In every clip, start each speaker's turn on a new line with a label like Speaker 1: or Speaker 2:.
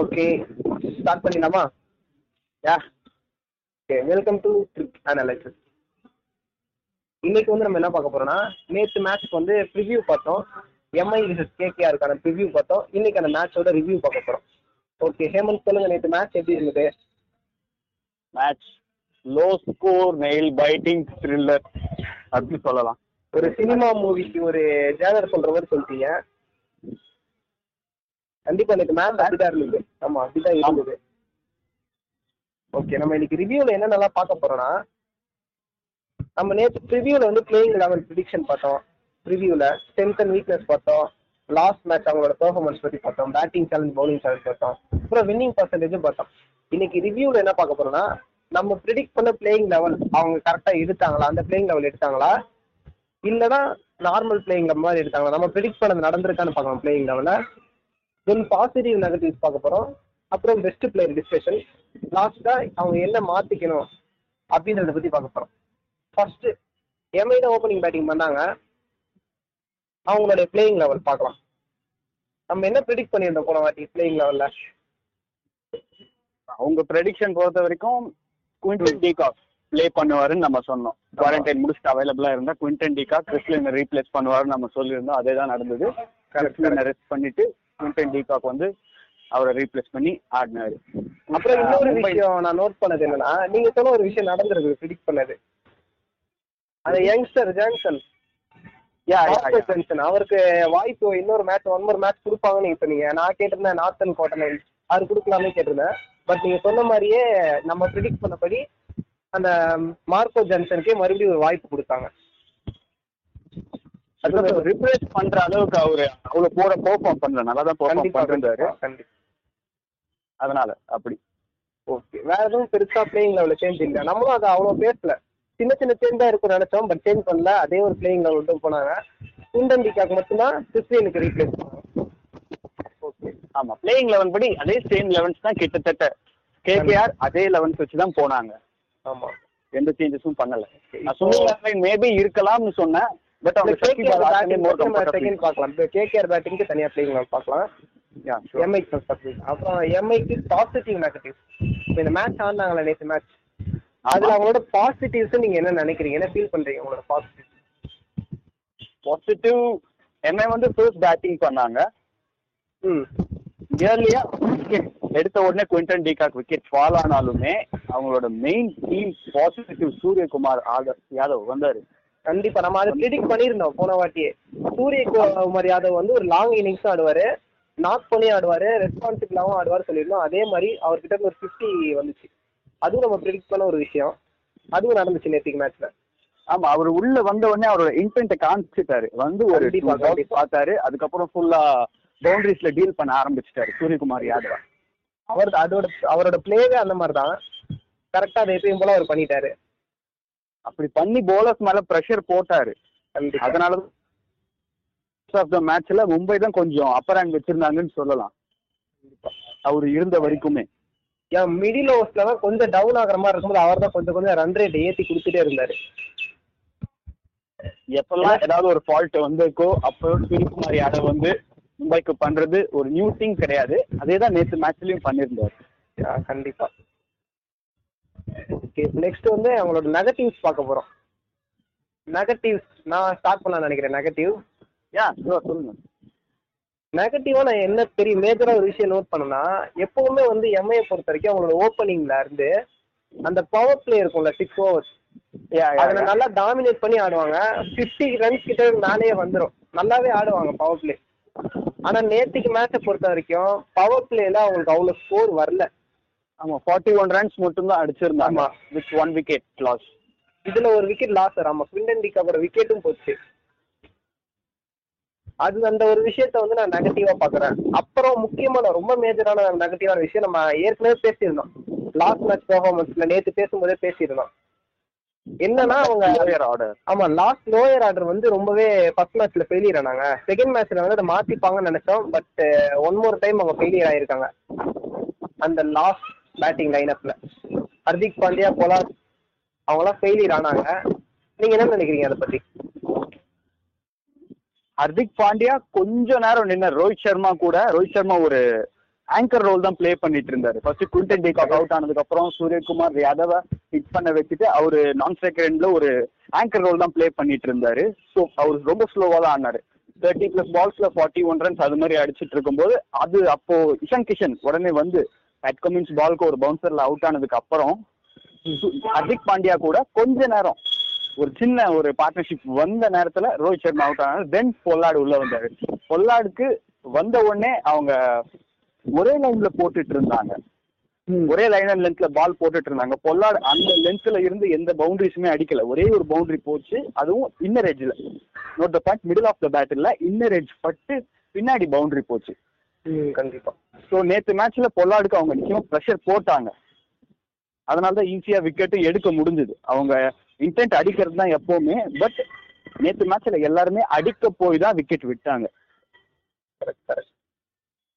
Speaker 1: Okay start பண்ணிடலாமா? Yeah okay welcome to trick analysis இன்னைக்கு வந்து நம்ம என்ன பார்க்க போறோம்னா நேற்று மேட்ச்க்கு வந்து ப்ரிவ்யூ பார்த்தோம். எம்ஐ விசஸ் கேகேஆருக்கான ப்ரிவ்யூ பார்த்தோம். இன்னைக்கு அந்த மேட்சோட ரிவ்யூ பார்க்க போறோம். ஓகே ஹேமந்த் சொல்லுங்க நேற்று மேட்ச் எப்படி இருந்தது?
Speaker 2: Match low score nail biting thriller அப்படி சொல்லலாம்.
Speaker 1: ஒரு சினிமா மூவிக்கு ஒரு ஜேனர் சொல்ற மாதிரி சொல்லிட்டீங்க கண்டிப்பா எனக்கு மேட்ச் அப்படிதான் இருந்தது. ஆமா அப்படிதான் இருந்தது. ஓகே நம்ம இன்னைக்கு ரிவ்யூல என்னென்னலாம் பார்க்க போறோம்னா நம்ம நேற்று ப்ரிவியூல வந்து பிளேயிங் லெவல் ப்ரிடிக்ஷன் பார்த்தோம். ப்ரிவியூல ஸ்ட்ரென்த் அண்ட் வீக்னஸ் பார்த்தோம். லாஸ்ட் மேட்ச் அவங்களோட பெர்ஃபார்மன்ஸ் பத்தி பார்த்தோம். பேட்டிங் சேலஞ்ச் பவுலிங் சேலஞ்ச் பார்த்தோம். அப்புறம் வின்னிங் பர்சன்டேஜும் பார்த்தோம். இன்னைக்கு ரிவ்யூல என்ன பார்க்க போறோம்னா நம்ம ப்ரிடிக்ட் பண்ண பிளேயிங் லெவல் அவங்க கரெக்டா எடுத்தாங்களா? அந்த பிளேயிங் லெவல் எடுத்தாங்களா? இல்லைன்னா நார்மல் பிளேயிங் லெவல் மாதிரி எடுத்தாங்களா? நம்ம ப்ரிடிக்ட் பண்ணது நடந்திருக்கான்னு பார்க்கலாம் பிளேயிங் லெவலில் தென் பாசிட்டிவ் நெகட்டிவ்ஸ் பார்க்க போறோம். அப்புறம் பெஸ்ட் பிளேயர் டிஸ்கஷன் லாஸ்டா அவங்க என்ன மாத்திக்கணும் அப்படின்றத பத்தி பார்க்க போறோம். ஃபர்ஸ்ட் எம்ஐ தான் ஓப்பனிங் பேட்டிங் பண்ணாங்க. அவங்களுடைய பிளேயிங் லெவல் பார்க்கலாம். நம்ம என்ன ப்ரிடிக்ட் பண்ணியிருந்தோம் போன வாட்டி பிளேயிங் லெவல்ல
Speaker 2: அவங்க ப்ரெடிக்ஷன் பொறுத்த வரைக்கும் குவிண்டன் டீகாக் ப்ளே பண்ணுவாருன்னு நம்ம சொன்னோம். குவாரண்டைன் முடிச்சுட்டு அவைலபிளா இருந்தா குவிண்டன் டீகாக் கிறிஸ்லினை ரீப்ளேஸ் பண்ணுவாருன்னு நம்ம சொல்லியிருந்தோம். அதே தான் நடந்தது கிறிஸ்லினை ரெஸ்ட் பண்ணிட்டு குவிண்டன் டீகாக் வந்து அவரை ரீப்ளேஸ் பண்ணி ஆடினாரு.
Speaker 1: அப்புறம் இன்னொரு விஷயம் நான் நோட் பண்ணது என்னன்னா நீங்க சொன்ன ஒரு விஷயம் நடந்திருக்கு ப்ரிடிக்ட் பண்ணது. அந்த யங்ஸ்டர் ஜான்சன் அவருக்கு வாய்ப்பு இன்னொரு மேட்ச் ஒன் மோர் மேட்ச் கொடுப்பாங்கன்னு நீங்க சொன்னீங்க நான் கேட்டிருந்தேன் நார்த்தன் கோட்டனை அது கொடுக்கலாமே கேட்டிருந்தேன். பட் நீங்க சொன்ன மாதிரியே நம்ம ப்ரிடிக்ட் பண்ணபடி அந்த மார்க்கோ ஜான்சனுக்கே மறுபடியும் ஒரு வாய்ப்பு கொடுத்தாங்க.
Speaker 2: ரிப்ளேஸ் பண்ற அளவுக்கு அவரு அவ்வளவு போற பெர்ஃபார்ம் பண்ணல நல்லா தான் பெர்ஃபார்ம் பண்ணிருந்தாரு அதனால அப்படி.
Speaker 1: ஓகே வேற எதுவும் பெருசா பிளேயிங் லெவலில் சேஞ்ச் இல்லை. நம்மளும் அதை அவ்வளோ பேசல சின்ன சின்ன சேஞ்ச் தான் இருக்கும் நினைச்சோம் பட் சேஞ்ச் பண்ணல. அதே ஒரு பிளேயிங் லெவல் தான் போனாங்க. குண்டன் டிகாக் மட்டும்தான் கிறிஸ்டியனுக்கு ரீப்ளேஸ் பண்ணாங்க. ஓகே
Speaker 2: ஆமா. பிளேயிங் லெவன் படி அதே சேம் லெவன்ஸ் தான் கிட்டத்தட்ட. கேகேஆர் அதே லெவன்ஸ் வச்சு தான் போனாங்க.
Speaker 1: ஆமா.
Speaker 2: எந்த சேஞ்சஸும் பண்ணல. நான் சொன்ன மேபி இருக்கலாம்னு சொன்னேன். பட் அவங்க சக்தி comfortable.
Speaker 1: செகண்ட் பார்க்கலாம். கேகேஆர் பேட்டிங்க்கு தனியா பிளேயிங் லெவல் பார்க்கலாம். எம்ஐக்கு அப்புறம் எம்ஐக்கு பாசிட்டிவ் நெகட்டிவ் இந்த மேட்ச் ஆடினாங்களே நேற்று மேட்ச் அதுல அவங்களோட பாசிட்டிவ்ஸ் நீங்க என்ன நினைக்கிறீங்க? என்ன ஃபீல் பண்றீங்க உங்களோட பாசிட்டிவ்
Speaker 2: பாசிட்டிவ் எம்ஐ வந்து ஃபர்ஸ்ட் பேட்டிங் பண்ணாங்க.
Speaker 1: ம்.
Speaker 2: இயர்லியா எடுத்த உடனே குவிண்டன் டிகாக் விக்கெட் ஃபால் ஆனாலுமே அவங்களோட மெயின் டீம் பாசிட்டிவ் சூரியகுமார் ஆதர் யாதவ் வந்தாரு.
Speaker 1: கண்டிப்பா. நம்ம அதை ப்ரிடிக்ட் பண்ணியிருந்தோம். போன வாட்டியே. சூரிய குமார் யாதவ் வந்து ஒரு லாங் இன்னிங்ஸும் ஆடுவாரு. நாக் பண்ணி ஆடுவாரு. ரெஸ்பான்சிபிளாவும் ஆடுவார் சொல்லியிருந்தோம். அதே மாதிரி அவர்கிட்ட இருந்து ஒரு ஃபிஃப்டி வந்துச்சு. அதுவும் நம்ம ப்ரிடிக்ட் பண்ண ஒரு விஷயம். அதுவும் நடந்துச்சு நேற்றுக்கு மேட்ச்ல
Speaker 2: ஆமா அவர் உள்ள வந்த உடனே அவரோட இன்டென்ட்டை காமிச்சிட்டாரு. வந்து ஒரு. பார்த்தாரு. அதுக்கப்புறம் ஃபுல்லா பவுண்டரிஸ்ல டீல் பண்ண ஆரம்பிச்சிட்டாரு சூரியகுமார் யாதவ்.
Speaker 1: அவர் அதோட அவரோட பிளேவே அந்த மாதிரி தான் கரெக்டா அதை எப்பயும் போல அவர் பண்ணிட்டாரு.
Speaker 2: அப்படி பண்ணி போலர்ஸ் மேல ப்ரெஷர் போட்டாரு. அதனால ஆஃப் த மேட்ச்ல மும்பை தான் கொஞ்சம் அப்பர் ஹேண்ட் வச்சிருந்தாங்கன்னு சொல்லலாம். அவர் இருந்த வரைக்குமே.
Speaker 1: மிடில் ஓவர்ஸ்ல தான் கொஞ்சம் டவுன் ஆகுற மாதிரி இருக்கும்போது அவர் தான் கொஞ்சம் கொஞ்சம் ரன் ரேட் ஏத்தி கொடுத்துட்டே இருந்தாரு.
Speaker 2: எப்பெல்லாம் ஏதாவது ஒரு ஃபால்ட் வந்திருக்கோ அப்போ சூரியகுமார் யாதவ் வந்து மும்பைக்கு பண்றது ஒரு நியூ திங் கிடையாது. அதே தான் நேற்று மேட்ச்லயும் பண்ணியிருந்தாரு.
Speaker 1: கண்டிப்பா. நெக்ஸ்ட் வந்து அவங்களோட நெகட்டிவ்ஸ் பார்க்க போறோம். நெகட்டிவ்ஸ் நான் ஸ்டார்ட் பண்ணலாம்னு நினைக்கிறேன். நெகட்டிவ்
Speaker 2: யா சொல்லுங்க.
Speaker 1: நெகட்டிவா நான் என்ன பெரிய மேஜரா ஒரு விஷயம் நோட் பண்ணனா எப்பவுமே வந்து எம்ஐயை பொறுத்த வரைக்கும் அவங்களோட ஓப்பனிங்ல இருந்து அந்த பவர் பிளே இருக்கும்ல சிக்ஸ் ஓவர்ஸ் அதுல
Speaker 2: yeah.
Speaker 1: நல்லா டாமினேட் பண்ணி ஆடுவாங்க. 50 ரன்ஸ் கிட்ட மேலேயே வந்துரும். நல்லாவே ஆடுவாங்க பவர் பிளே ஆனா நேத்திக்கு மேட்சை பொறுத்த வரைக்கும் பவர் பிளேல அவங்களுக்கு அவ்வளவு ஸ்கோர் வரல.
Speaker 2: ஆமா ஃபார்ட்டி ஒன் ரன்ஸ் மட்டும் தான் அடிச்சிருந்தாங்க. வித் ஒன் விக்கெட் லாஸ்
Speaker 1: இதுல ஒரு விக்கெட் லாஸ் ஆமா குவிண்டன் டிகாவோட விக்கெட்டும் போச்சு. அது அந்த ஒரு விஷயத்த வந்து நான் நெகட்டிவா பாக்குறேன். அப்புறம் முக்கியமான ரொம்ப மேஜரான நெகட்டிவான விஷயம் நம்ம ஏற்கனவே பேசியிருந்தோம். லாஸ்ட் மேட்ச் பெர்ஃபார்மன்ஸ்ல நேத்து பேசும்போதே பேசியிருந்தோம். என்னன்னா அவங்க
Speaker 2: ஆர்டர்
Speaker 1: ஆமா லாஸ்ட் லோயர் ஆர்டர் வந்து ரொம்பவே ஃபர்ஸ்ட் மேட்ச்ல ஃபெயிலியர் ஆனாங்க. செகண்ட் மேட்ச்ல வந்து அதை மாத்திப்பாங்கன்னு நினைச்சோம் பட் ஒன் மோர் டைம் அவங்க ஃபெயிலியர் ஆயிருக்காங்க. அந்த லாஸ்ட் பேட்டிங் லைனப்ல ஹர்திக் பாண்டியா பொலார் அவங்களாம் ஃபெயிலியர் ஆனாங்க. நீங்க என்ன நினைக்கிறீங்க அதை பத்தி?
Speaker 2: ஹர்திக் பாண்டியா கொஞ்ச நேரம் நின்ன ரோஹித் சர்மா கூட ரோஹித் சர்மா ஒரு ஆங்கர் ரோல் தான் பிளே பண்ணிட்டு இருந்தாரு. ஃபர்ஸ்ட் குவிண்டன் டேக் அவுட் ஆனதுக்கு அப்புறம் சூரியகுமார் யாதவ ஹிட் பண்ண வச்சுட்டு அவரு நான் செகண்ட்ல ஒரு ஆங்கர் ரோல் தான் ப்ளே பண்ணிட்டு இருந்தாரு. ஸோ அவர் ரொம்ப ஸ்லோவா தான் ஆனாரு. தேர்ட்டி பிளஸ் பால்ஸ்ல ஃபார்ட்டி ஒன் ரன்ஸ் அது மாதிரி அடிச்சிட்டு இருக்கும்போது அது அப்போ இஷன் கிஷன் உடனே வந்து பேட் கமின்ஸ் பால்க்கு ஒரு பவுன்சர்ல அவுட் ஆனதுக்கு அப்புறம் ஹர்திக் பாண்டியா கூட கொஞ்ச நேரம் ஒரு சின்ன ஒரு பார்ட்னர்ஷிப் வந்த நேரத்துல ரோஹித் சர்மா அவுட் ஆனாரு. தென் பொல்லாடு உள்ள வந்தாரு. பொல்லாடுக்கு வந்த உடனே அவங்க ஒரே லைன்ல போட்டுட்டு இருந்தாங்க. ஒரே லைன் அண்ட் லென்த்ல பால் போட்டுட்டு இருந்தாங்க. பொல்லாடு அந்த லென்த்ல இருந்து எந்த பவுண்டரிஸுமே அடிக்கல. ஒரே ஒரு பவுண்டரி போச்சு. அதுவும் inner எட்ஜ்ல note the point middle of the battle inner edge பட்டு பின்னாடி பவுண்டரி போச்சு.
Speaker 1: கண்டிப்பா.
Speaker 2: ஸோ நேத்து மேட்ச்ல பொல்லாடுக்கு அவங்க நிச்சயமா ப்ரெஷர் போட்டாங்க. அதனால தான் ஈஸியா விக்கெட்டும் எடுக்க முடிஞ்சது. அவங்க இன்டென்ட் அடிக்கிறது தான் எப்பவுமே பட் நேத்து மேட்ச்ல எல்லாருமே அடிக்க போய் தான் விக்கெட் விட்டாங்க.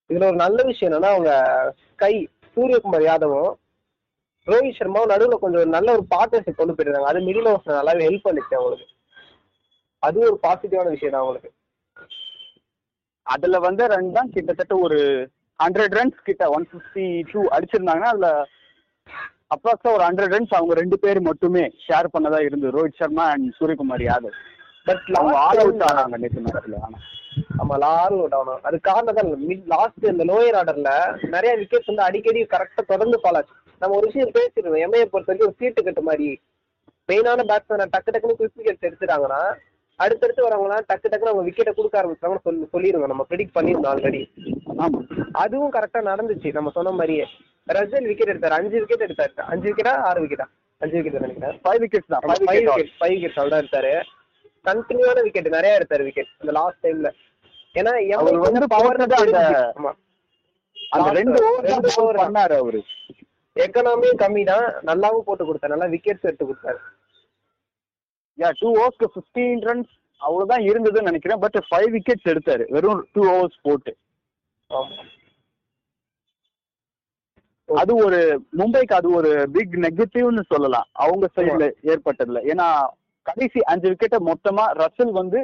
Speaker 1: இதுல ஒரு நல்ல விஷயம் என்னன்னா அவங்க கை சூரியகுமார் யாதவும் ரோஹித் சர்மாவும் நடுவுல கொஞ்சம் நல்ல ஒரு பார்ட்னர்ஷிப் கொண்டு போயிருந்தாங்க அது மிடில் ஓவர்ஸ் நல்லாவே ஹெல்ப் பண்ணுச்சு அவங்களுக்கு. அது ஒரு பாசிட்டிவான விஷயம் தான் அவங்களுக்கு.
Speaker 2: அதுல வந்த ரன் தான் கிட்டத்தட்ட ஒரு ஹண்ட்ரட் ரன்ஸ் கிட்ட ஒன் ஃபிஃப்டி டூ அடிச்சிருந்தாங்கன்னா அதுல அப்ராக்ஸா ஒரு ஹண்ட்ரட் ரன்ஸ் அவங்க ரெண்டு பேர் மட்டுமே ஷேர் பண்ணதா இருந்தது. ரோஹித் சர்மா அண்ட் சூரியகுமார் யாதவ்.
Speaker 1: பட்
Speaker 2: அவங்க ஆல் அவுட் ஆனாங்க நேற்று மேட்ச்ல ஆனா
Speaker 1: ஆமா லாரும் அவுட் ஆகணும் அது காரணம் தான் மிட் லாஸ்ட் இந்த லோயர் ஆர்டர்ல நிறைய விக்கெட்ஸ் வந்து அடிக்கடி கரெக்டா தொடர்ந்து ஃபால் ஆச்சு. நம்ம ஒரு விஷயம் பேசிடுவோம் எம்ஐயை பொறுத்த வரைக்கும் ஒரு சீட்டு கட்டு மாதிரி மெயினான பேட்ஸ்மேன் டக்கு டக்குன்னு குவிக் விக்கெட்ஸ் எடுத்துட்டாங்கன்னா அடுத்தடுத்து வரவங்களாம் டக்கு டக்குன்னு அவங்க விக்கெட்டை கொடுக்க ஆரம்பிச்சாங்கன்னு சொல்லி நம்ம ப்ரெடிக்ட் பண்ணிருந்தோம் ஆல்ரெடி
Speaker 2: ஆமா.
Speaker 1: அதுவும் கரெக்டா நடந்துச்சு. நம்ம சொன்ன மாதிரியே. ரஜல் விக்கெட் எடுத்தாரு. அஞ்சு விக்கெட் எடுத்தாரு. அஞ்சு விக்கெட்டா ஆறு விக்கெட்டா அஞ்சு விக்கெட் நினைக்கிறேன்
Speaker 2: ஃபைவ் விக்கெட்ஸ் தான்.
Speaker 1: ஃபைவ் விக்கெட் ஃபைவ் விக்கெட்ஸ் அவ்வளோ எடுத்தாரு. கண்டினியூவான விக்கெட் நிறைய எடுத்தாரு விக்கெட் இந்த லாஸ்ட் டைம்ல ஏன்னா
Speaker 2: வந்து போடுறது அந்த- அந்த ரெண்டு ஓவர். பண்ணாரு அவரு.
Speaker 1: எக்கனாமியும் கம்மி தான் நல்லாவும் போட்டு கொடுத்தாரு. நல்லா விக்கெட்ஸ் எடுத்து கொடுத்தாரு.
Speaker 2: யா டூ ஓவர்ஸ்க்கு ஃபிஃப்டீன் ரன்ஸ் அவ்வளவுதான் இருந்ததுன்னு நினைக்கிறேன். பட் ஃபைவ் விக்கெட்ஸ் எடுத்தாரு. வெறும் டூ ஓவர்ஸ் போட்டு. அது ஒரு மும்பைக்கு அது ஒரு பிக் நெகட்டிவ்னு சொல்லலாம். அவங்க சைடுல ஏற்பட்டதுல. ஏன்னா கடைசி அஞ்சு விக்கெட்டை மொத்தமா ரசல் வந்து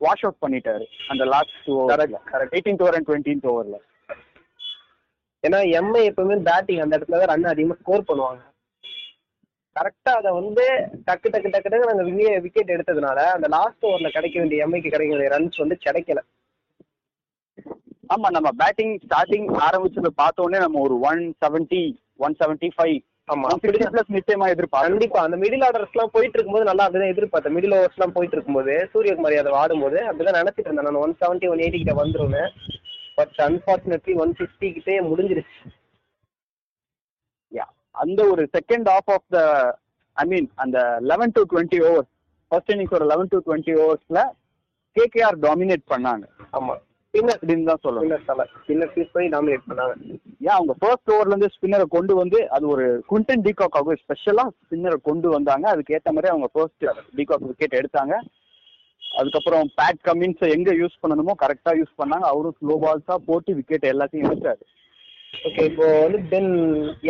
Speaker 2: வாஷ் அவுட் பண்ணிட்டாரு. அந்த last two
Speaker 1: correct
Speaker 2: eighteenth over and twentieth ஓவர்ல
Speaker 1: ஏன்னா எம்ஐ எப்பவுமே பேட்டிங் அந்த இடத்துல தான் ரன் அதிகமா ஸ்கோர் பண்ணுவாங்க. கரெக்டா அதை வந்து டக்கு டக்கு டக்கு டக்கு நாங்க விக்கெட் எடுத்ததுனால அந்த லாஸ்ட் ஓவர்ல கிடைக்க வேண்டிய எம்ஐக்கு கிடைக்க வேண்டிய ரன்ஸ் வந்து கிடைக்கல.
Speaker 2: ஆமா நம்ம பேட்டிங் ஸ்டார்டிங் ஆரம்பிச்சத பார்த்த உடனே நம்ம ஒரு one seventy one seventy five
Speaker 1: ஆமா
Speaker 2: பிளஸ் நிச்சயமா எதிர்பார்க்கணும்
Speaker 1: கண்டிப்பா அந்த மிடில் ஆர்டர்ஸ் எல்லாம் போயிட்டு இருக்கும்போது நல்லா அப்படிதான் எதிர்பார்த்தேன். மிடில் ஓவர்ஸ் எல்லாம் போயிட்டு இருக்கும்போது சூரியகுமார் யாதவ் ஆடும்போது அப்படிதான் நினைச்சிட்டு இருந்தேன். நான் ஒன் செவன்ட்டி ஒன் எயிட்டி கிட்ட வந்துருன்னு பட் அன்பார்ச்சுனேட்லி ஒன் ஃபிஃப்டி கிட்டே முடிஞ்சிருச்சு.
Speaker 2: அந்த ஒரு second off off the I mean அந்த eleven to twenty overs first innings ஒரு லெவன் டு டுவெண்ட்டி ஓவர்ஸ்ல கேகேஆர் டாமினேட் பண்ணாங்க.
Speaker 1: ஆமா. ஸ்பின்னர்
Speaker 2: அப்படின்னு தான் சொல்லணும்.
Speaker 1: ஸ்பின்னர் ஃபீஸ் பண்ணி டாமினேட் பண்ணாங்க.
Speaker 2: ஏன் அவங்க ஃபர்ஸ்ட் ஓவர்ல இருந்து ஸ்பின்னரை கொண்டு வந்து அது ஒரு குண்டன் டீகாக்காக ஸ்பெஷலா ஸ்பின்னரை கொண்டு வந்தாங்க. அதுக்கு ஏத்த மாதிரி அவங்க ஃபர்ஸ்ட் டீகாக் விக்கெட் எடுத்தாங்க. அதுக்கப்புறம் பேட் கமின்ஸ் எங்க யூஸ் பண்ணணுமோ கரெக்டா யூஸ் பண்ணாங்க. அவரும் ஸ்லோ பால்ஸா போட்டு விக்கெட் எல்லாத்தையும் எடுத்தாரு.
Speaker 1: ஓகே இப்போ வந்து தென்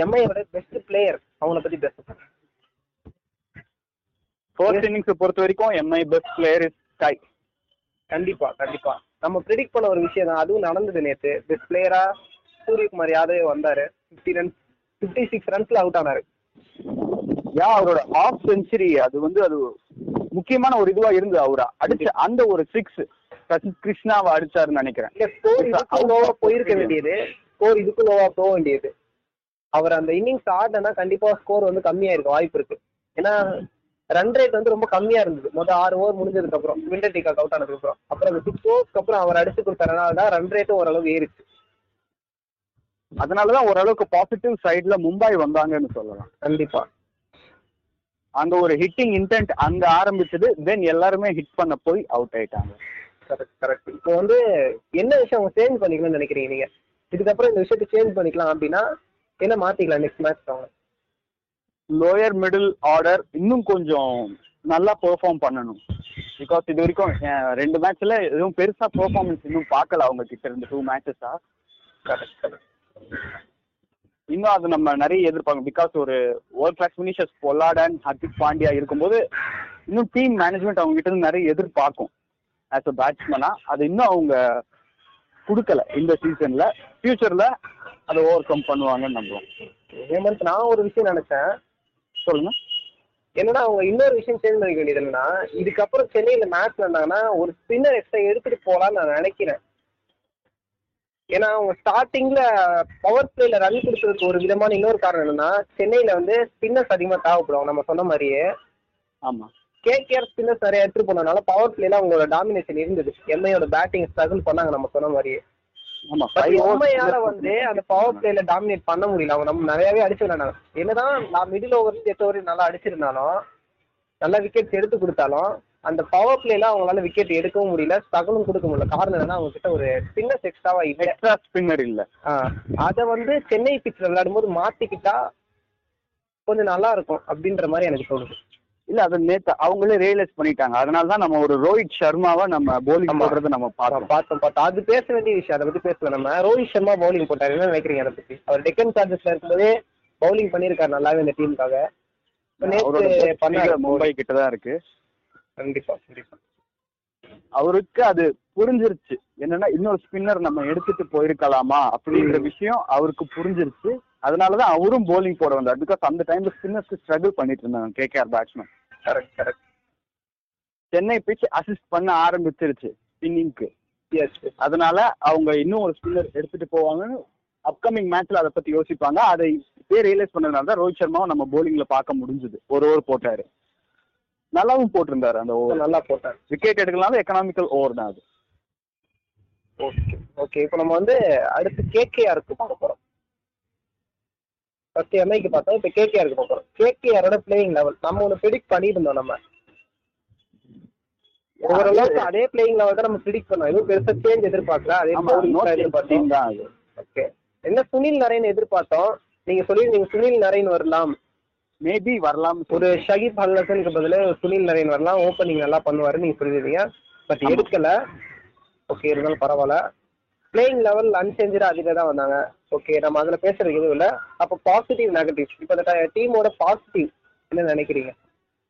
Speaker 1: எம்ஐயோட பெஸ்ட் பிளேயர் அவங்கள பத்தி பேசுறேன்
Speaker 2: ஃபர்ஸ்ட் இன்னிங்ஸ் பொறுத்த வரைக்கும் MI best player is SKY
Speaker 1: கண்டிப்பா கண்டிப்பா. நம்ம ப்ரிடிக்ட் பண்ண ஒரு விஷயம் தான். அதுவும் நடந்தது நேத்து. பெஸ்ட் பிளேயரா சூரியகுமார் யாதவ் வந்தாரு. ஃபிஃப்டி ரன்ஸ் ஃபிஃப்டி சிக்ஸ் ரன்ஸ்ல அவுட் ஆனாரு.
Speaker 2: யா அவரோட ஆஃப் செஞ்சுரி அது வந்து அது முக்கியமான ஒரு இதுவா இருந்தது அவரா. அடிச்ச அந்த ஒரு சிக்ஸ் கிருஷ்ணாவை அடிச்சாருன்னு நினைக்கிறேன்.
Speaker 1: போயிருக்க வேண்டியது. ஸ்கோர் இதுக்கும் லோவா போக வேண்டியது. அவர் அந்த இன்னிங்ஸ் ஆடினா கண்டிப்பா ஸ்கோர் வந்து கம்மியா இருக்க வாய்ப்பு இருக்கு. ஏன்னா ரன் ரேட் வந்து ரொம்ப கம்மியா இருந்தது. மொதல் ஆறு ஓவர் முடிஞ்சதுக்கு அப்புறம் விண்டர் டீக்காக் அவுட் ஆனதுக்கு அப்புறம் அப்புறம் அந்த சிக்ஸ் ஓவர்ஸ்க்கு அப்புறம் அவர் அடிச்சு கொடுத்தனால தான் ரன் ரேட்டும் ஓரளவு ஏறிச்சு.
Speaker 2: அதனாலதான் ஓரளவுக்கு பாசிட்டிவ் சைடுல மும்பை வந்தாங்கன்னு சொல்லலாம்.
Speaker 1: கண்டிப்பா.
Speaker 2: அந்த ஒரு ஹிட்டிங் இன்டென்ட் அங்க ஆரம்பிச்சது தென் எல்லாருமே ஹிட் பண்ண போய் அவுட் ஆயிட்டாங்க.
Speaker 1: கரெக்ட் கரெக்ட் இப்போ வந்து என்ன விஷயம் அவங்க சேஞ்ச் பண்ணிக்கணும்னு நினைக்கிறீங்க நீங்க? இதுக்கப்புறம் இந்த விஷயத்தை சேஞ்ச் பண்ணிக்கலாம் அப்படின்னா என்ன மாத்திக்கலாம் நெக்ஸ்ட் மேட்ச் அவங்க?
Speaker 2: லோயர் மிடில் ஆர்டர் இன்னும் கொஞ்சம் நல்லா பெர்ஃபார்ம் பண்ணணும். பிகாஸ் இது வரைக்கும் ரெண்டு மேட்ச்ல எதுவும் பெருசா பெர்ஃபார்மன்ஸ் இன்னும் பார்க்கல அவங்க கிட்ட இருந்து டூ மேட்சஸா இன்னும் அது நம்ம நிறைய எதிர்பார்க்கணும். பிகாஸ் ஒரு world class finishers Pollard and Hardik Pandya இருக்கும்போது இன்னும் டீம் மேனேஜ்மெண்ட் அவங்க கிட்ட இருந்து நிறைய எதிர்பார்க்கும். ஆஸ் அ பேட்ஸ்மேனா அது இன்னும் அவங்க கொடுக்கல இந்த சீசன்ல ஃபியூச்சர்ல அதை ஓவர் கம் பண்ணுவாங்கன்னு நம்புவோம்
Speaker 1: ஹேமந்த் நான் ஒரு விஷயம் நினைச்சேன்.
Speaker 2: சொல்லுங்க.
Speaker 1: என்னன்னா அவங்க இன்னொரு விஷயம் சேஞ்ச் பண்ணிக்க வேண்டியது என்னன்னா இதுக்கப்புறம் சென்னையில மேட்ச் நடந்தாங்கன்னா ஒரு ஸ்பின்னர் எக்ஸ்ட்ரா எடுத்துட்டு போலாம்னு நான் நினைக்கிறேன். ஏன்னா அவங்க ஸ்டார்டிங்ல பவர் பிளேல ரன் கொடுத்ததுக்கு ஒரு விதமான இன்னொரு காரணம் என்னன்னா சென்னையில வந்து ஸ்பின்னர்ஸ் அதிகமா தேவைப்படும். நம்ம சொன்ன மாதிரியே.
Speaker 2: ஆமா.
Speaker 1: கேகேஆர் ஸ்பின்னர்ஸ் நிறைய எடுத்துட்டு போனதுனால பவர் பிளேல அவங்களோட டாமினேஷன் இருந்தது. எம்ஐயோட பேட்டிங் ஸ்ட்ரகிள் பண்ணாங்க நம்ம சொன்ன மாதிரியே. எம்ஐயால வந்து அந்த பவர் பிளேல டாமினேட் பண்ண முடியல. அவங்க நம்ம நிறையவே அடிச்சு விளையாண்டாங்க. என்னதான் நான் மிடில் ஓவர் எட்டு ஓவர் நல்லா அடிச்சிருந்தாலும் நல்லா விக்கெட்ஸ் எடுத்து கொடுத்தாலும் அந்த பவர் பிளேல அவங்களால விக்கெட் எடுக்கவும் முடியல ஸ்ட்ரகிளும் கொடுக்க முடியல. காரணம் என்னன்னா அவங்க கிட்ட ஒரு ஸ்பின்னர்ஸ் எக்ஸ்ட்ராவா இல்ல.
Speaker 2: எக்ஸ்ட்ரா ஸ்பின்னர் இல்ல.
Speaker 1: அதை வந்து சென்னை பிச்சில் விளையாடும்போது மாத்திக்கிட்டா கொஞ்சம் நல்லா இருக்கும் அப்படின்ற மாதிரி எனக்கு தோணுது.
Speaker 2: இல்ல அது நேத்து அவங்களே ரியலைஸ் பண்ணிட்டாங்க. அதனால தான் நம்ம ஒரு ரோஹித் சர்மாவை நம்ம போலிங்
Speaker 1: ஆமா.
Speaker 2: போடுறத நம்ம பார்த்தோம்.
Speaker 1: பார்த்தோம் பார்த்தோம். அது பேச வேண்டிய விஷயம். அதை பத்தி பேசல நம்ம ரோஹித் சர்மா பவுலிங் போட்டாரு. என்ன நினைக்கிறீங்க அதை பத்தி? அவர் டெக்கன் சார்ஜஸ்ல இருக்கும்போதே பவுலிங் பண்ணியிருக்காரு நல்லாவே இந்த டீமுக்காக நேற்று
Speaker 2: மும்பை கிட்ட தான் இருக்கு.
Speaker 1: கண்டிப்பா கண்டிப்பா.
Speaker 2: அவருக்கு அது புரிஞ்சிருச்சு. என்னன்னா இன்னொரு ஸ்பின்னர் நம்ம எடுத்துட்டு போயிருக்கலாமா அப்படின்ற விஷயம் அவருக்கு புரிஞ்சிருச்சு. அதனாலதான் அவரும் போலிங் போட வந்தார். பிகாஸ் அந்த டைம்ல ஸ்பின்னர்ஸ் ஸ்ட்ரகிள் பண்ணிட்டு இருந்தாங்க KKR batsman
Speaker 1: correct correct
Speaker 2: Chennai pitch assist பண்ண ஆரம்பிச்சிருச்சு ஸ்பின்னிங்க்கு
Speaker 1: எஸ்
Speaker 2: அதனால அவங்க இன்னும் ஒரு ஸ்பின்னர் எடுத்துட்டு போவாங்கன்னு அப்கமிங் மேட்ச்ல அதை பத்தி யோசிப்பாங்க. அதை இப்பயே ரியலைஸ் பண்ணதுனால தான் ரோஹித் சர்மாவை நம்ம போலிங்ல பார்க்க முடிஞ்சது. ஒரு ஓவர் போட்டாரு. நல்லாவும் போட்டிருந்தாரு அந்த ஓவர்
Speaker 1: நல்லா போட்டார்.
Speaker 2: விக்கெட் எடுக்கலாம் எக்கனாமிக்கல் ஓவர் தான் அது.
Speaker 1: ஓகே ஓகே இப்போ நம்ம வந்து அடுத்து கேகேஆருக்கு பார்க்க போறோம். ஃபர்ஸ்ட் எம்ஐக்கு பார்த்தோம். இப்போ கேகேஆருக்கு பார்க்க போறோம். கேகேஆரோட பிளேயிங் லெவல் நம்ம ஒன்று ப்ரிடிக்ட் பண்ணியிருந்தோம் நம்ம. ஓரளவுக்கு அதே பிளேயிங் லெவல் தான் நம்ம ப்ரிடிக்ட் பண்ணோம். எதுவும் பெருசா சேஞ்ச் எதிர்பார்க்கல. அதே
Speaker 2: change
Speaker 1: எதிர்பார்த்தோம் ஓகே என்ன சுனில் நரேன் எதிர்பார்த்தோம்? நீங்க சொல்லியிருந்தீங்க சுனில் நரேன் வரலாம்.
Speaker 2: மேபி வரலாம்
Speaker 1: ஒரு ஷகிப் ஹல்லசனுக்கு பதிலா சுனில் நரேன் வரலாம். ஓப்பனிங் நல்லா பண்ணுவாரு நீங்க சொல்லியிருந்தீங்க. பட். எடுக்கல. ஓகே இருந்தாலும் பரவாயில்ல. பிளேயிங் லெவல் அன்சேஞ்சரா அதிக தான் வந்தாங்க. ஓகே நம்ம அதுல பேசுறதுக்கு எதுவும் இல்ல. அப்போ பாசிட்டிவ் நெகட்டிவ் இப்போ டீமோட பாசிட்டிவ் என்ன நினைக்கிறீங்க?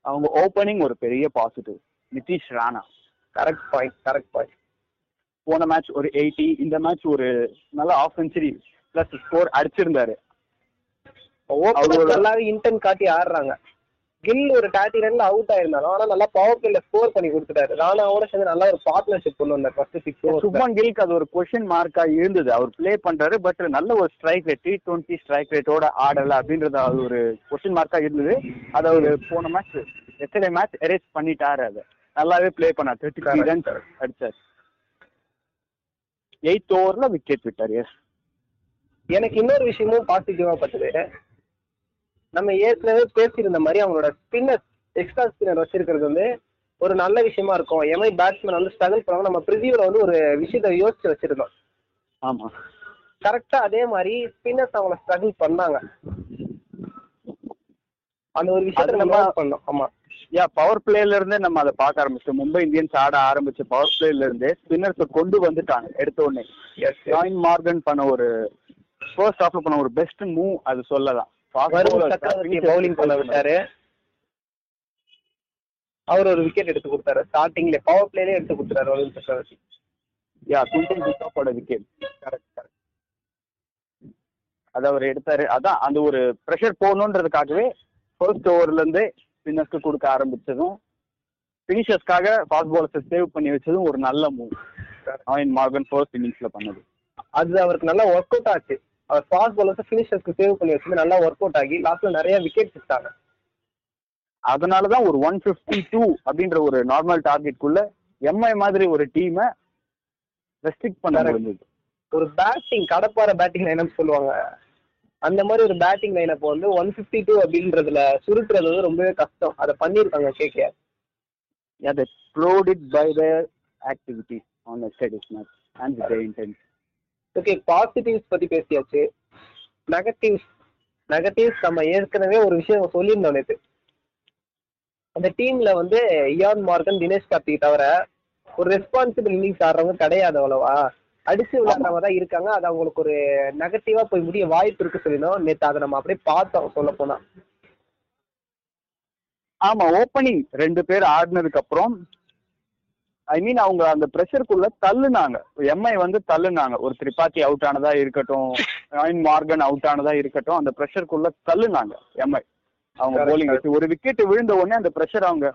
Speaker 2: அவங்க ஓப்பனிங் ஒரு பெரிய positive Nitish Rana.
Speaker 1: Correct point correct point
Speaker 2: போன மேட்ச் ஒரு எயிட்டி இந்த மேட்ச் ஒரு நல்ல ஆஃப் செஞ்சுரி பிளஸ் ஸ்கோர் அடிச்சிருந்தாரு அவரோட-
Speaker 1: இன்டென்ட் காட்டி ஆடுறாங்க. கில் ஒரு தேர்ட்டி ரன்ல அவுட் ஆயிருந்தாலும் ஆனா நல்லா பவர் பிளேல ஸ்கோர் பண்ணி கொடுத்துட்டாரு. ராணாவோட சேர்ந்து நல்லா ஒரு பார்ட்னர்ஷிப் கொண்டு வந்தார் ஃபர்ஸ்ட் சிக்ஸ்
Speaker 2: சுப்மன் கில்க்கு அது ஒரு கொஸ்டின் மார்க்கா இருந்தது. அவர் ப்ளே பண்றாரு பட் நல்ல ஒரு strike rate T twenty strike ரேட்டோட ஆடல அப்படின்றது அது ஒரு கொஸ்டின் மார்க்கா இருந்தது. அது அவர் போன மேட்ச் எத்தனை மேட்ச் எரேஸ் பண்ணிட்டாரு அதை. நல்லாவே ப்ளே பண்ணார். Thirty three runs. அடிச்சார். எயித் ஓவர்ல விக்கெட் விட்டார் எஸ்
Speaker 1: எனக்கு இன்னொரு விஷயமும் பாசிட்டிவா பட்டது. நம்ம ஏற்கனவே பேசியிருந்த மாதிரி அவங்களோட ஸ்பின்னர் எக்ஸ்ட்ரா ஸ்பின்னர் வச்சிருக்கிறது வந்து ஒரு நல்ல விஷயமா இருக்கும். எம்ஐ பேட்ஸ்மேன் வந்து ஸ்ட்ரகிள் பண்ணுவாங்க நம்ம ப்ரிவியூல வந்து ஒரு விஷயத்த யோசிச்சு வச்சிருந்தோம்.
Speaker 2: ஆமா.
Speaker 1: கரெக்டா அதே மாதிரி ஸ்பின்னர்ஸ் அவங்கள ஸ்ட்ரகிள் பண்ணாங்க. அந்த ஒரு விஷயத்த நம்ம பண்ணோம். ஆமா.
Speaker 2: யா பவர் பிளேல இருந்தே நம்ம அதை பார்க்க ஆரம்பிச்சோம் மும்பை இந்தியன்ஸ் ஆட ஆரம்பிச்ச பவர் பிளேல இருந்தே ஸ்பின்னர்ஸ் கொண்டு வந்துட்டாங்க எடுத்த உடனே. ஜாயின் மார்கன் பண்ண ஒரு ஃபர்ஸ்ட் ஆஃப்ல பண்ண ஒரு பெஸ்ட் மூவ் அது சொல்லலாம்.
Speaker 1: சக்கரவர்த்தி
Speaker 2: finisher
Speaker 1: பவுலிங் பண்ண விட்டாரு. அவர் ஒரு விக்கெட் எடுத்து கொடுத்தாரு. ஸ்டார்டிங்ல பவர் பிளேலே எடுத்து கொடுத்தாரு வருண் சக்கரவர்த்தி.
Speaker 2: யா குந்தன் குஸ்தாப்போட விக்கெட்
Speaker 1: கரெக்ட் கரெக்ட்
Speaker 2: அது அவர் எடுத்தாரு. அதான் அந்த ஒரு ப்ரெஷர் போகணுன்றதுக்காகவே ஃபர்ஸ்ட் ஓவர்ல இருந்தே ஸ்பின்னர்ஸ்க்கு கொடுக்க ஆரம்பிச்சதும் ஃபினிஷர்ஸ்க்காக ஃபாஸ்ட் பாலர்ஸை சேவ் பண்ணி வச்சதும் ஒரு நல்ல மூவ் ஜாயின் மார்கன் ஃபர்ஸ்ட் இன்னிங்ஸ்ல பண்ணது.
Speaker 1: அது அவருக்கு நல்லா ஒர்க் அவுட் ஆச்சு. அவர் ஃபாஸ்ட் பாலர்ஸ் ஃபினிஷர்ஸ்க்கு சேவ் பண்ணி வச்சது நல்லா ஒர்க் அவுட் ஆகி லாஸ்ட்ல நிறைய விக்கெட் எடுத்தாங்க.
Speaker 2: அதனாலதான் ஒரு ஒன் பிப்டி டூ அப்படின்ற ஒரு நார்மல் டார்கெட்குள்ள எம்ஐ மாதிரி ஒரு டீமை ரெஸ்ட்ரிக்ட் பண்ண
Speaker 1: ஒரு பேட்டிங் கடப்பார பேட்டிங் லைனப் சொல்லுவாங்க. அந்த மாதிரி ஒரு பேட்டிங் லைனப் வந்து ஒன் பிப்டி டூ அப்படின்றதுல சுருட்டுறது வந்து ரொம்பவே கஷ்டம். அதை பண்ணியிருக்காங்க KK
Speaker 2: Yeah, they proved it by their activities on the studies match
Speaker 1: okay positives பத்தி பேசியாச்சு. நெகட்டிவ்ஸ் நெகட்டிவ்ஸ் நம்ம ஏற்கனவே ஒரு விஷயம் சொல்லியிருந்தோம் நேற்று அந்த டீம்ல வந்து இயான் மார்கன் தினேஷ் கார்த்திக் தவிர ஒரு ரெஸ்பான்சிபிள் இன்னிங்ஸ் ஆடுறவங்க கிடையாது அவ்வளவா? அடிச்சு விளையாடுறவங்க தான் இருக்காங்க. அது அவங்களுக்கு ஒரு நெகட்டிவா போய் முடிய வாய்ப்பு இருக்கு சொல்லிடும் நேற்று அதை நம்ம அப்படியே பார்த்தோம் சொல்ல போனா.
Speaker 2: ஆமா ஓப்பனிங் ரெண்டு பேர் ஆடினதுக்கு அப்புறம் ஐ மீன் அவங்க அந்த ப்ரெஷருக்குள்ள தள்ளுனாங்க. எம்ஐ வந்து தள்ளுனாங்க. ஒரு திரிபாத்தி அவுட் ஆனதா இருக்கட்டும் ஷாயின் மார்கன் அவுட் ஆனதா இருக்கட்டும் அந்த ப்ரெஷருக்குள்ள தள்ளுனாங்க எம்ஐ அவங்க போலிங் வச்சு. ஒரு விக்கெட் விழுந்த உடனே அந்த ப்ரெஷர் அவங்க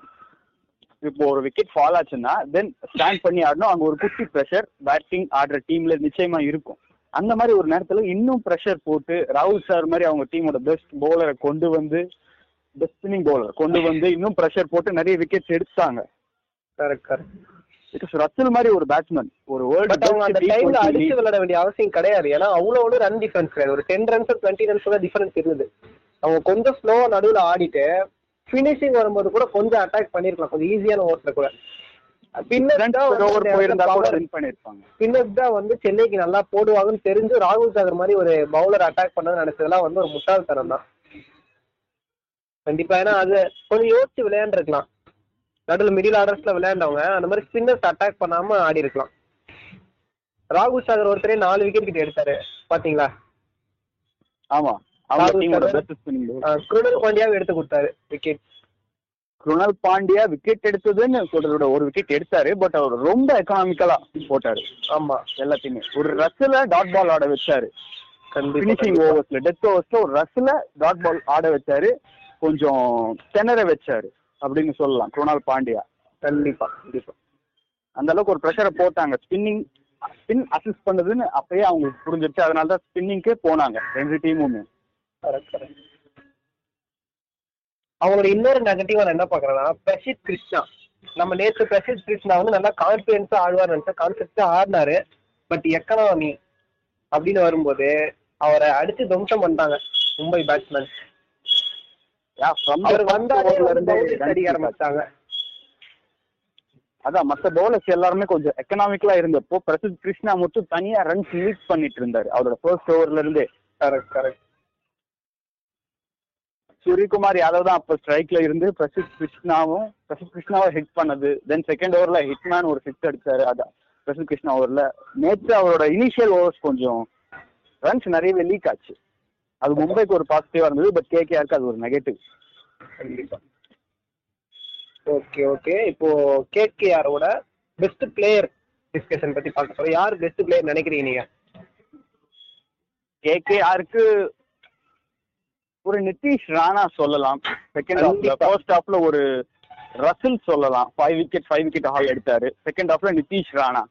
Speaker 2: இப்போ ஒரு விக்கெட் ஃபால் ஆச்சுன்னா தென் ஸ்டாண்ட் பண்ணி ஆடணும். அங்க ஒரு குட்டி ப்ரெஷர் பேட்டிங் ஆடுற டீம்ல நிச்சயமா இருக்கும். அந்த மாதிரி ஒரு நேரத்துல இன்னும் ப்ரெஷர் போட்டு ராகுல் சார் மாதிரி அவங்க டீமோட பெஸ்ட் பவுலரை கொண்டு வந்து பெஸ்ட் ஸ்பின்னிங் பவுலர் கொண்டு வந்து இன்னும் ப்ரெஷர் போட்டு நிறைய விக்கெட்ஸ் எடுத்தாங்க.
Speaker 1: கரெக்ட் கரெக்ட்
Speaker 2: பிகாஸ் ரச்சல் மாதிரி ஒரு பேட்ஸ்மேன் ஒரு
Speaker 1: பட் அவங்க அந்த டைம்ல அடிச்சு
Speaker 2: வேர்ல்டு
Speaker 1: விளையாட வேண்டிய அவசியம் கிடையாது. ஏன்னா அவ்வளவு ஒன்றும் ரன் டிஃபரன்ஸ் கிடையாது. ஒரு டென் ரன்ஸ் டுவெண்ட்டி ரன்ஸ் தான் டிஃபரன்ஸ் இருந்தது. அவங்க கொஞ்சம் ஸ்லோவா நடுவுல ஆடிட்டு ஃபினிஷிங் வரும்போது கூட கொஞ்சம் அட்டாக் பண்ணிருக்கலாம். கொஞ்சம் ஈஸியான ஓவர்ஸ்ல கூட. பின்னர் தான் வந்து சென்னைக்கு நல்லா போடுவாங்கன்னு தெரிஞ்சு ராகுல் சாகர் மாதிரி ஒரு பவுலர் அட்டாக் பண்ணணும்னு நினைச்சதெல்லாம் வந்து ஒரு முட்டாள்தனம் தான் கண்டிப்பா. ஏன்னா அது கொஞ்சம் யோசிச்சு விளையாண்டுருக்கலாம். நடுவில் மிடில் ஆர்டர்ஸ்ல விளையாண்டவங்க அந்த மாதிரி ஸ்பின்னர்ஸ் அட்டாக் பண்ணாம ஆடி இருக்கலாம். ராகுல் சாகர் ஒருத்தரே நாலு விக்கெட் கிட்ட எடுத்தாரு. பாத்தீங்களா?
Speaker 2: ஆமா.
Speaker 1: குருணல் பாண்டியாவை எடுத்து கொடுத்தாரு விக்கெட்
Speaker 2: குருணால் பாண்டியா விக்கெட் எடுத்ததுன்னு சொல்றதோட ஒரு விக்கெட் எடுத்தாரு பட் அவர் ரொம்ப எக்கனாமிக்கலா போட்டாரு.
Speaker 1: ஆமா.
Speaker 2: எல்லாத்தையுமே. ஒரு ரஸ்ல டாட் பால் ஆட வச்சாரு. பினிஷிங் ஓவர்ஸ்ல டெத் ஓவர்ஸ்ல ஒரு ரஸ்ல டாட் பால் ஆட வச்சாரு. கொஞ்சம் திணற வச்சாரு. அப்படின்னு சொல்லலாம். குருணால் பாண்டியா
Speaker 1: கண்டிப்பா கண்டிப்பா.
Speaker 2: அந்த அளவுக்கு ஒரு ப்ரெஷரை போட்டாங்க. ஸ்பின்னிங் ஸ்பின் அசிஸ்ட் பண்ணதுன்னு அப்பயே அவங்களுக்கு புரிஞ்சிருச்சு. அதனால தான் ஸ்பின்னிங்க்கே போனாங்க ரெண்டு டீமுமே
Speaker 1: கரெக்ட் கரெக்ட் அவங்களோட இன்னொரு நெகட்டிவா நான் என்ன பாக்குறேன்னா பிரசித் கிருஷ்ணா நம்ம நேற்று பிரசித் கிருஷ்ணா வந்து நல்லா கான்பிடன்ஸா ஆடுவார் நினைச்சா கான்செப்டா ஆடினாரு. பட் எக்கனாமி அப்படின்னு வரும்போது அவரை அடிச்சு துவம்சம் பண்ணிட்டாங்க மும்பை பேட்ஸ்மேன் அவர் வந்தாலே அடிக்க ஆரம்பிச்சாங்க
Speaker 2: அதான் மத்த பவுலர்ஸ் எல்லாருமே கொஞ்சம் எக்கனாமிக்கலா இருந்தப்போ பிரசித் கிருஷ்ணா மட்டும் தனியா ரன்ஸ் லீட் பண்ணிட்டு இருந்தாரு. அவரோட ஃபர்ஸ்ட் ஓவர்ல இருந்தே.
Speaker 1: கரெக்ட் கரெக்ட்
Speaker 2: சூரியகுமார் யாதவ் தான் அப்ப ஸ்ட்ரைக்ல இருந்து பிரசித் கிருஷ்ணாவும் பிரசித் கிருஷ்ணாவை ஹிட் பண்ணது. தென் செகண்ட் ஓவர்ல ஹிட்மேன் ஒரு சிக்ஸ் அடிச்சாரு. அதான் பிரசித் கிருஷ்ணா ஓவர்ல நேற்று அவரோட இனிஷியல் ஓவர்ஸ் கொஞ்சம் ரன்ஸ் நிறையவே லீக் ஆச்சு. அது மும்பைக்கு ஒரு பாசிட்டிவா இருந்தது பட் கேகேஆருக்கு அது ஒரு நெகட்டிவ்
Speaker 1: கண்டிப்பா. ஓகே ஓகே இப்போ கேகேஆரோட பெஸ்ட் பிளேயர் டிஸ்கஷன் பத்தி பார்க்க போறோம். யார் பெஸ்ட் பிளேயர் நினைக்கிறீங்க நீங்க?
Speaker 2: கேகேஆருக்கு ஒரு நிதிஷ் ராணா சொல்லலாம். செகண்ட் ஹாஃப்ல. ஃபர்ஸ்ட் ஹாஃப்ல ஒரு ரசில் சொல்லலாம். Five wicket five wicket haul எடுத்தாரு. செகண்ட் ஹாஃப்ல நிதிஷ் ராணா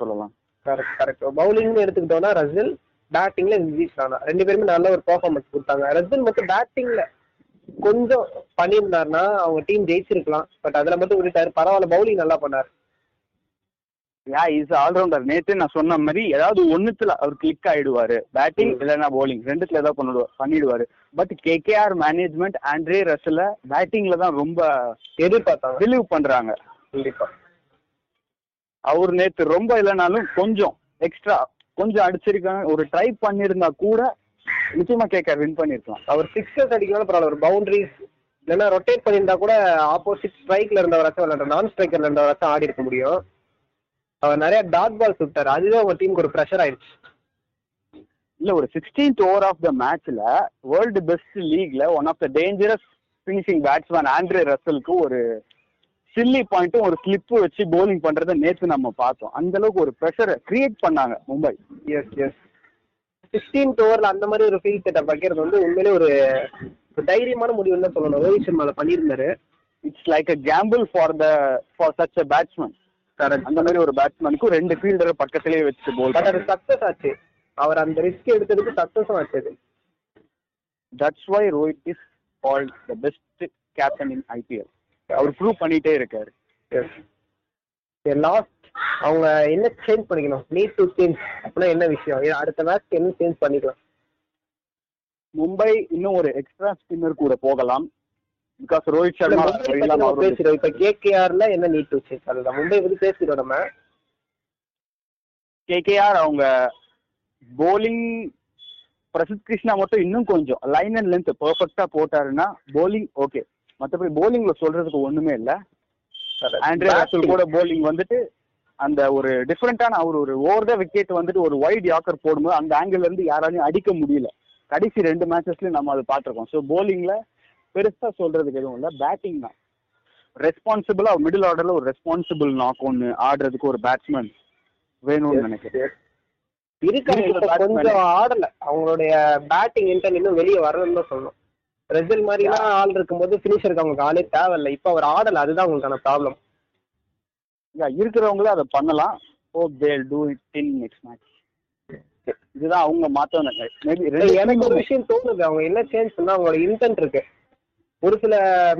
Speaker 2: சொல்லலாம்.
Speaker 1: கரெக்ட் கரெக்ட் பவுலிங்னு எடுத்துக்கிட்டோம்னா ரசில் பேட்டிங்ல நிதிஷ் ராணா. ரெண்டு பேருமே நல்ல ஒரு பெர்ஃபார்மன்ஸ் கொடுத்தாங்க. ரசில் மட்டும் பேட்டிங்ல கொஞ்சம் பண்ணியிருந்தாருன்னா அவங்க டீம் ஜெயிச்சிருக்கலாம். பட் அதுல மட்டும் விட்டுட்டாரு. பரவாயில்ல பவுலிங் நல்லா பண்ணாரு.
Speaker 2: யா இஸ் ஆல்ரவுண்டர் நேத்து நான் சொன்ன மாதிரி ஏதாவது ஒண்ணுத்துல அவர் கிளிக் ஆயிடுவாரு. பேட்டிங் இல்லைன்னா bowling. ரெண்டுத்துல ஏதாவது பண்ணிடுவார் பண்ணிடுவாரு. பட் கேகேஆர் மேனேஜ்மெண்ட் ஆண்ட்ரே ரசல பேட்டிங்ல தான் ரொம்ப
Speaker 1: எதிர்பார்த்தாங்க.
Speaker 2: பிலீவ் பண்றாங்க.
Speaker 1: கண்டிப்பா.
Speaker 2: அவர் நேத்து ரொம்ப இல்லைனாலும் கொஞ்சம் எக்ஸ்ட்ரா கொஞ்சம் அடிச்சிருக்காங்க. ஒரு ட்ரை பண்ணிருந்தா கூட நிச்சயமா கேக்க வின் பண்ணிருக்கலாம்.
Speaker 1: அவர் சிக்ஸர்ஸ் அடிக்கிறதால பரவாயில்ல. ஒரு பவுண்டரிஸ் இல்லைன்னா ரொட்டேட் பண்ணியிருந்தா கூட ஆப்போசிட் ஸ்ட்ரைக்ல இருந்தவராச்சும் விளையாட நான் ஸ்ட்ரைக்கர்ல இருந்தவராச்சும் ஆடி இருக்க முடியும். அவர் நிறைய டாட் பால் சுட்டார். அதுதான் உங்க டீமுக்கு ஒரு ப்ரெஷர் ஆயிடுச்சு.
Speaker 2: இல்ல ஒரு சிக்ஸ்டீன்த் ஓவர் ஆஃப் த மேட்ச்ல world best லீக்ல one of the dangerous finishing batsman Andre ரசலுக்கு ஒரு சில்லி பாயிண்ட்டும் ஒரு ஸ்லிப்பு வச்சு bowling பண்றத நேத்து நம்ம பார்த்தோம். அந்த அளவுக்கு ஒரு ப்ரெஷரை கிரியேட் பண்ணாங்க மும்பை.
Speaker 1: எஸ் எஸ் சிக்ஸ்டீன்த் ஓவர்ல அந்த மாதிரி ஒரு ஃபீல் செட்டப் வைக்கிறது வந்து உண்மையிலே ஒரு தைரியமான முடிவுன்னு தான் சொல்லணும். ரோஹித் சர்மா அதை பண்ணியிருந்தாரு.
Speaker 2: It's like a gamble for the for such a batsman அந்த மாதிரி ஒரு பேட்ஸ்மேனுக்கு ரெண்டு ஃபீல்டரை பக்கத்திலேயே வச்சு போல்
Speaker 1: பட் அது சக்சஸ் ஆச்சு. அவர் அந்த ரிஸ்க் எடுத்ததுக்கு சக்சஸும் ஆச்சு அது.
Speaker 2: That's why Rohit is called the best captain in IPL our prove பண்ணிட்டே இருக்காரு.
Speaker 1: லாஸ்ட் அவங்க என்ன சேஞ்ச் பண்ணிக்கணும்? நீட் டு சேஞ்ச் அப்படின்னா என்ன விஷயம்? அடுத்த மேட்ச் என்ன சேஞ்ச் பண்ணிக்கலாம்?
Speaker 2: மும்பை இன்னும் ஒரு எக்ஸ்ட்ரா ஸ்பின்னர் கூட போகலாம். பிகாஸ் ரோஹித் சர்மா
Speaker 1: பேசிடுவோம் இப்ப கேகேஆர்ல என்ன நீட் டு சேஞ்ச் அதுதான். மும்பை பத்தி பேசிடுவோம் நம்ம.
Speaker 2: கேகேஆர் அவங்க போலிங் பிரசித் கிருஷ்ணா மட்டும் இன்னும் கொஞ்சம் லைன் அண்ட் லென்த் பெர்ஃபெக்டா போட்டாருன்னா போலிங் ஓகே மத்தபடி போலிங்ல சொல்றதுக்கு ஒண்ணுமே இல்ல. ஆண்ட்ரே ராசல் கூட போலிங் வந்துட்டு அந்த ஒரு டிஃப்ரெண்டான அவர் ஒரு ஓவர் த விக்கெட் வந்துட்டு ஒரு வைட் யாக்கர் போடும்போது அந்த ஆங்கிள் இருந்து யாராலையும் அடிக்க முடியல. கடைசி ரெண்டு மேட்சஸ்லயும் நம்ம அதை பார்த்திருக்கோம். ஸோ போலிங்ல பெருசா சொல்றதுக்கு எதுவும் இல்ல. பேட்டிங் தான். ரெஸ்பான்சிபிளா மிடில் ஆர்டர்ல ஒரு ரெஸ்பான்சிபிள் நாக் ஒன்னு ஆடுறதுக்கு ஒரு பேட்ஸ்மேன் வேணும்னு நினைக்கிறேன்.
Speaker 1: இருக்காங்க. கொஞ்சம் ஆடல. அவங்களுடைய பேட்டிங் இன்டர்ன் இன்னும் வெளியே வரலன்னு தான் சொல்லணும். ரெசல் மாதிரிலாம் ஆள் இருக்கும்போது ஃபினிஷருக்கு அவங்களுக்கு ஆளே தேவையில்லை. இப்ப அவர் ஆடல அதுதான் அவங்களுக்கான ப்ராப்ளம்
Speaker 2: இருக்கிறவங்களும் அதை பண்ணலாம். Hope they'll do it in next match இதுதான் அவங்க மாத்தணும் மேபி
Speaker 1: எனக்கு ஒரு விஷயம் தோணுது. அவங்க என்ன சேஞ்ச் பண்ணா அவங்களோட இன்டென்ட் இருக்கு. ஒரு சில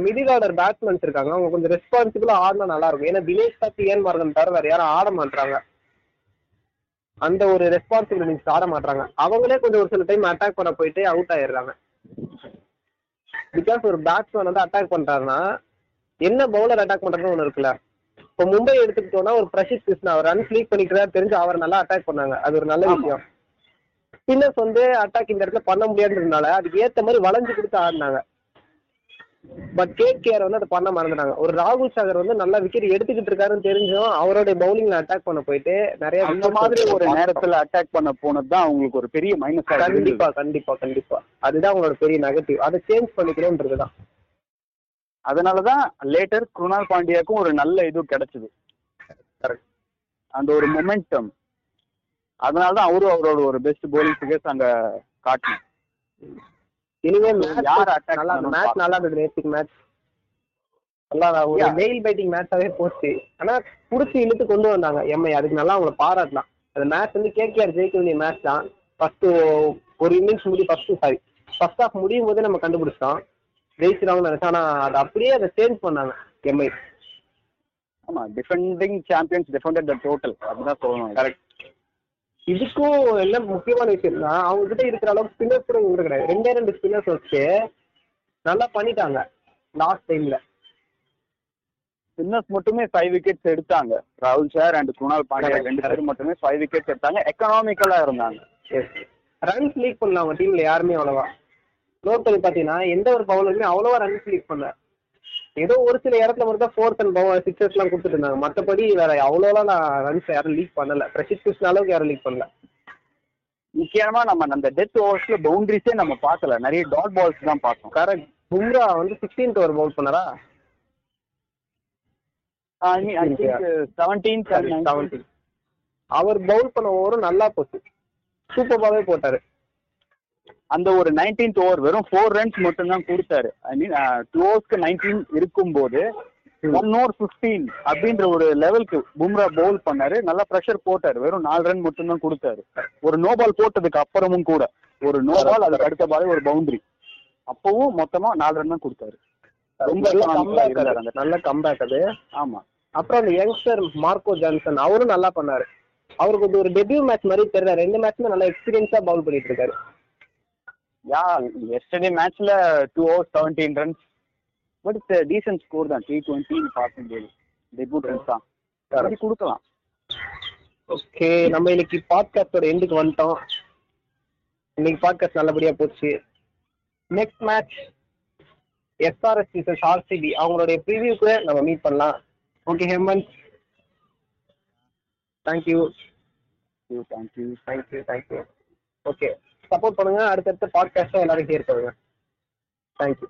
Speaker 1: மிடில் ஆர்டர் பேட்ஸ்மேன்ஸ் இருக்காங்க. அவங்க கொஞ்சம் ரெஸ்பான்சிபிளா ஆடினா நல்லா இருக்கும் ஏன்னா தினேஷ் கார்த்தி ஏன் மார்கன் தவிர வேற யாரும் ஆட மாட்டாங்க அந்த ஒரு ரெஸ்பான்சிபிலிட்டிஸ் ஆட மாட்டாங்க அவங்களே கொஞ்சம் ஒரு சில டைம் அட்டாக் பண்ண போயிட்டு அவுட் ஆயிடுறாங்க. பிகாஸ் ஒரு பேட்ஸ்மேன் வந்து அட்டாக் பண்றாருன்னா என்ன பவுலர் அட்டாக் பண்றதுன்னு ஒன்று இருக்குல்ல? இப்போ மும்பை எடுத்துக்கிட்டோம்னா ஒரு பிரசித் கிருஷ்ணா அவர் ரன் லீக் பண்ணிக்கிறாரு தெரிஞ்சு அவர் நல்லா அட்டாக் பண்ணாங்க. அது ஒரு நல்ல. விஷயம். ஸ்பின்னர்ஸ் வந்து அட்டாக் இந்த இடத்துல பண்ண முடியாதுன்றதுனால அதுக்கு ஏத்த மாதிரி வளைஞ்சு கொடுத்து ஆடினாங்க. பட் கேகேஆர் வந்து அதை பண்ண மறந்துட்டாங்க. ஒரு ராகுல் சாகர் வந்து நல்லா விக்கெட் எடுத்துக்கிட்டு இருக்காருன்னு தெரிஞ்சும் அவரோட பவுலிங்ல அட்டாக் பண்ண போயிட்டு நிறைய
Speaker 2: அந்த மாதிரி ஒரு. நேரத்துல அட்டாக் பண்ண போனது தான் அவங்களுக்கு ஒரு பெரிய மைனஸ்
Speaker 1: கண்டிப்பா கண்டிப்பா கண்டிப்பா. அதுதான் அவங்களோட பெரிய நெகட்டிவ் அதை சேஞ்ச் பண்ணிக்கணும்ன்றதுதான்.
Speaker 2: அதனாலதான் லேட்டர் குருணால் பாண்டியாக்கும் ஒரு நல்ல இது கிடைச்சது.
Speaker 1: கரெக்ட்
Speaker 2: அந்த ஒரு மொமெண்டம் அதனாலதான் அவரும் அவரோட ஒரு பெஸ்ட் bowling figures அங்க காட்டணும்
Speaker 1: இனிமே
Speaker 2: யார் attack
Speaker 1: நல்லா மேட்ச் நல்லா இருந்தது நேற்றுக்கு மேட்ச் நல்லா ஒரு. வெயில் பைட்டிங் மேட்சாவே போச்சு. ஆனா புடிச்சு இழுத்து கொண்டு வந்தாங்க எம்ஐ அதுக்கு நல்லா அவங்கள பாராட்டலாம் அந்த மேட்ச் வந்து கேகேஆர் ஜெயிக்க வேண்டிய மேட்ச் தான். ஃபர்ஸ்ட் ஒரு இன்னிங்ஸ் முடி ஃபர்ஸ்ட் சாரி ஃபர்ஸ்ட் ஆஃப் முடியும் போதே நம்ம கண்டுபிடிச்சிட்டோம். ஜெயிச்சிருவாங்கன்னு நினைச்சோம். ஆனா அதை அப்படியே அதை சேஞ்ச் பண்ணாங்க எம்ஐ
Speaker 2: ஆமா defending champions defended the total அப்படிதான் சொல்லணும்.
Speaker 1: கரெக்ட் இதுக்கும் என்ன முக்கியமான விஷயம்னா அவங்க கிட்ட இருக்கிற அளவுக்கு ஸ்பின்னர்ஸ் கூட இவங்க கிடையாது. ரெண்டே ரெண்டு ஸ்பின்னர்ஸ் வச்சு நல்லா பண்ணிட்டாங்க லாஸ்ட் டைம்ல
Speaker 2: ஸ்பின்னர்ஸ் மட்டுமே ஃபைவ் விக்கெட்ஸ் எடுத்தாங்க. ராகுல் சார் அண்ட் குணால் பாண்டியா ரெண்டு. பேரும் மட்டுமே ஃபைவ் விக்கெட்ஸ் எடுத்தாங்க. எக்கனாமிக்கலா இருந்தாங்க.
Speaker 1: ரன்ஸ் லீக் பண்ணல அவங்க டீம்ல யாருமே அவ்வளவா. பண்ணி பாத்தீங்கன்னா எந்த ஒரு பவுலருமே அவ்வளவா ரன்ஸ் லீக் பண்ணல. ஏதோ ஒரு சில இடத்துல மட்டும் ஃபோர்த் அண்ட் பவர் சிக்ஸர்ஸ் எல்லாம் கொடுத்துட்டு இருந்தாங்க. மத்தபடி வேற அவ்வளோலாம் நான் ரன்ஸ் யாரும் லீக் பண்ணல. பிரசித் கிருஷ்ண அளவுக்கு யாரும் லீக் பண்ணல.
Speaker 2: முக்கியமா நம்ம அந்த டெத் ஓவர்ஸ்ல பவுண்டரிஸே நம்ம பார்க்கல. நிறைய டாட் பால்ஸ் தான் பார்த்தோம்.
Speaker 1: கரெக்ட் பும்ரா வந்து சிக்ஸ்டீன்த் ஓவர் பவுல் பண்ணாரா?
Speaker 2: செவன்டீன்
Speaker 1: செவன்டீன் அவர் பவுல் பண்ண ஓவரும் நல்லா போச்சு. சூப்பராகவே போட்டாரு.
Speaker 2: அந்த ஒரு நைன்டீன்த் ஓவர் வெறும் ஃபோர் ரன்ஸ் மட்டும் தான் கொடுத்தாரு ஐ மீன் டூ ஓவர்ஸ்க்கு நைன்டீன் இருக்கும்போது ஒன் ஓவர் ஃபிஃப்டீன் அப்படின்ற ஒரு லெவலுக்கு பும்ரா பவுல் பண்ணாரு. நல்லா ப்ரெஷர் போட்டாரு. வெறும் நாலு ரன் மட்டும் தான் கொடுத்தாரு. ஒரு நோ பால் போட்டதுக்கு அப்புறமும் கூட ஒரு நோ பால் அதுக்கு அடுத்த பால் ஒரு பவுண்டரி அப்பவும் மொத்தமா நாலு ரன் தான் கொடுத்தாரு. ரொம்ப
Speaker 1: நல்ல கம்பேக் அது.
Speaker 2: ஆமா.
Speaker 1: அப்புறம் அந்த யங்ஸ்டர் மார்க்கோ ஜான்சன் அவரும் நல்லா பண்ணாரு. அவருக்கு ஒரு டெபியூ மேட்ச் மாதிரி தெரியல ரெண்டு மேட்ச்மே நல்லா எக்ஸ்பீரியன்ஸா பவுல் பண்ணிட்டு இருக்காரு.
Speaker 2: யா எஸ்டர்டே மேட்ச்ல two over seventeen runs but it's decent score தான். டி டுவெண்ட்டின்னு பார்க்கும்போது டெபியூட் ரன்ஸ் தான். அப்படி கொடுக்கலாம்.
Speaker 1: ஓகே நம்ம இன்னைக்கு பாட்காஸ்டோட எண்டுக்கு வந்துட்டோம். இன்னைக்கு பாட்காஸ்ட் நல்லபடியா போச்சு. Next match SRH versus RCB அவங்களுடைய ப்ரிவியூக்கு நம்ம மீட் பண்ணலாம். Okay Hemant thank you
Speaker 2: thank you
Speaker 1: thank you thank you okay support பண்ணுங்க. அடுத்தடுத்த பாட்காஸ்ட்டும் எல்லாரும் கேட்க தேங்க்யூ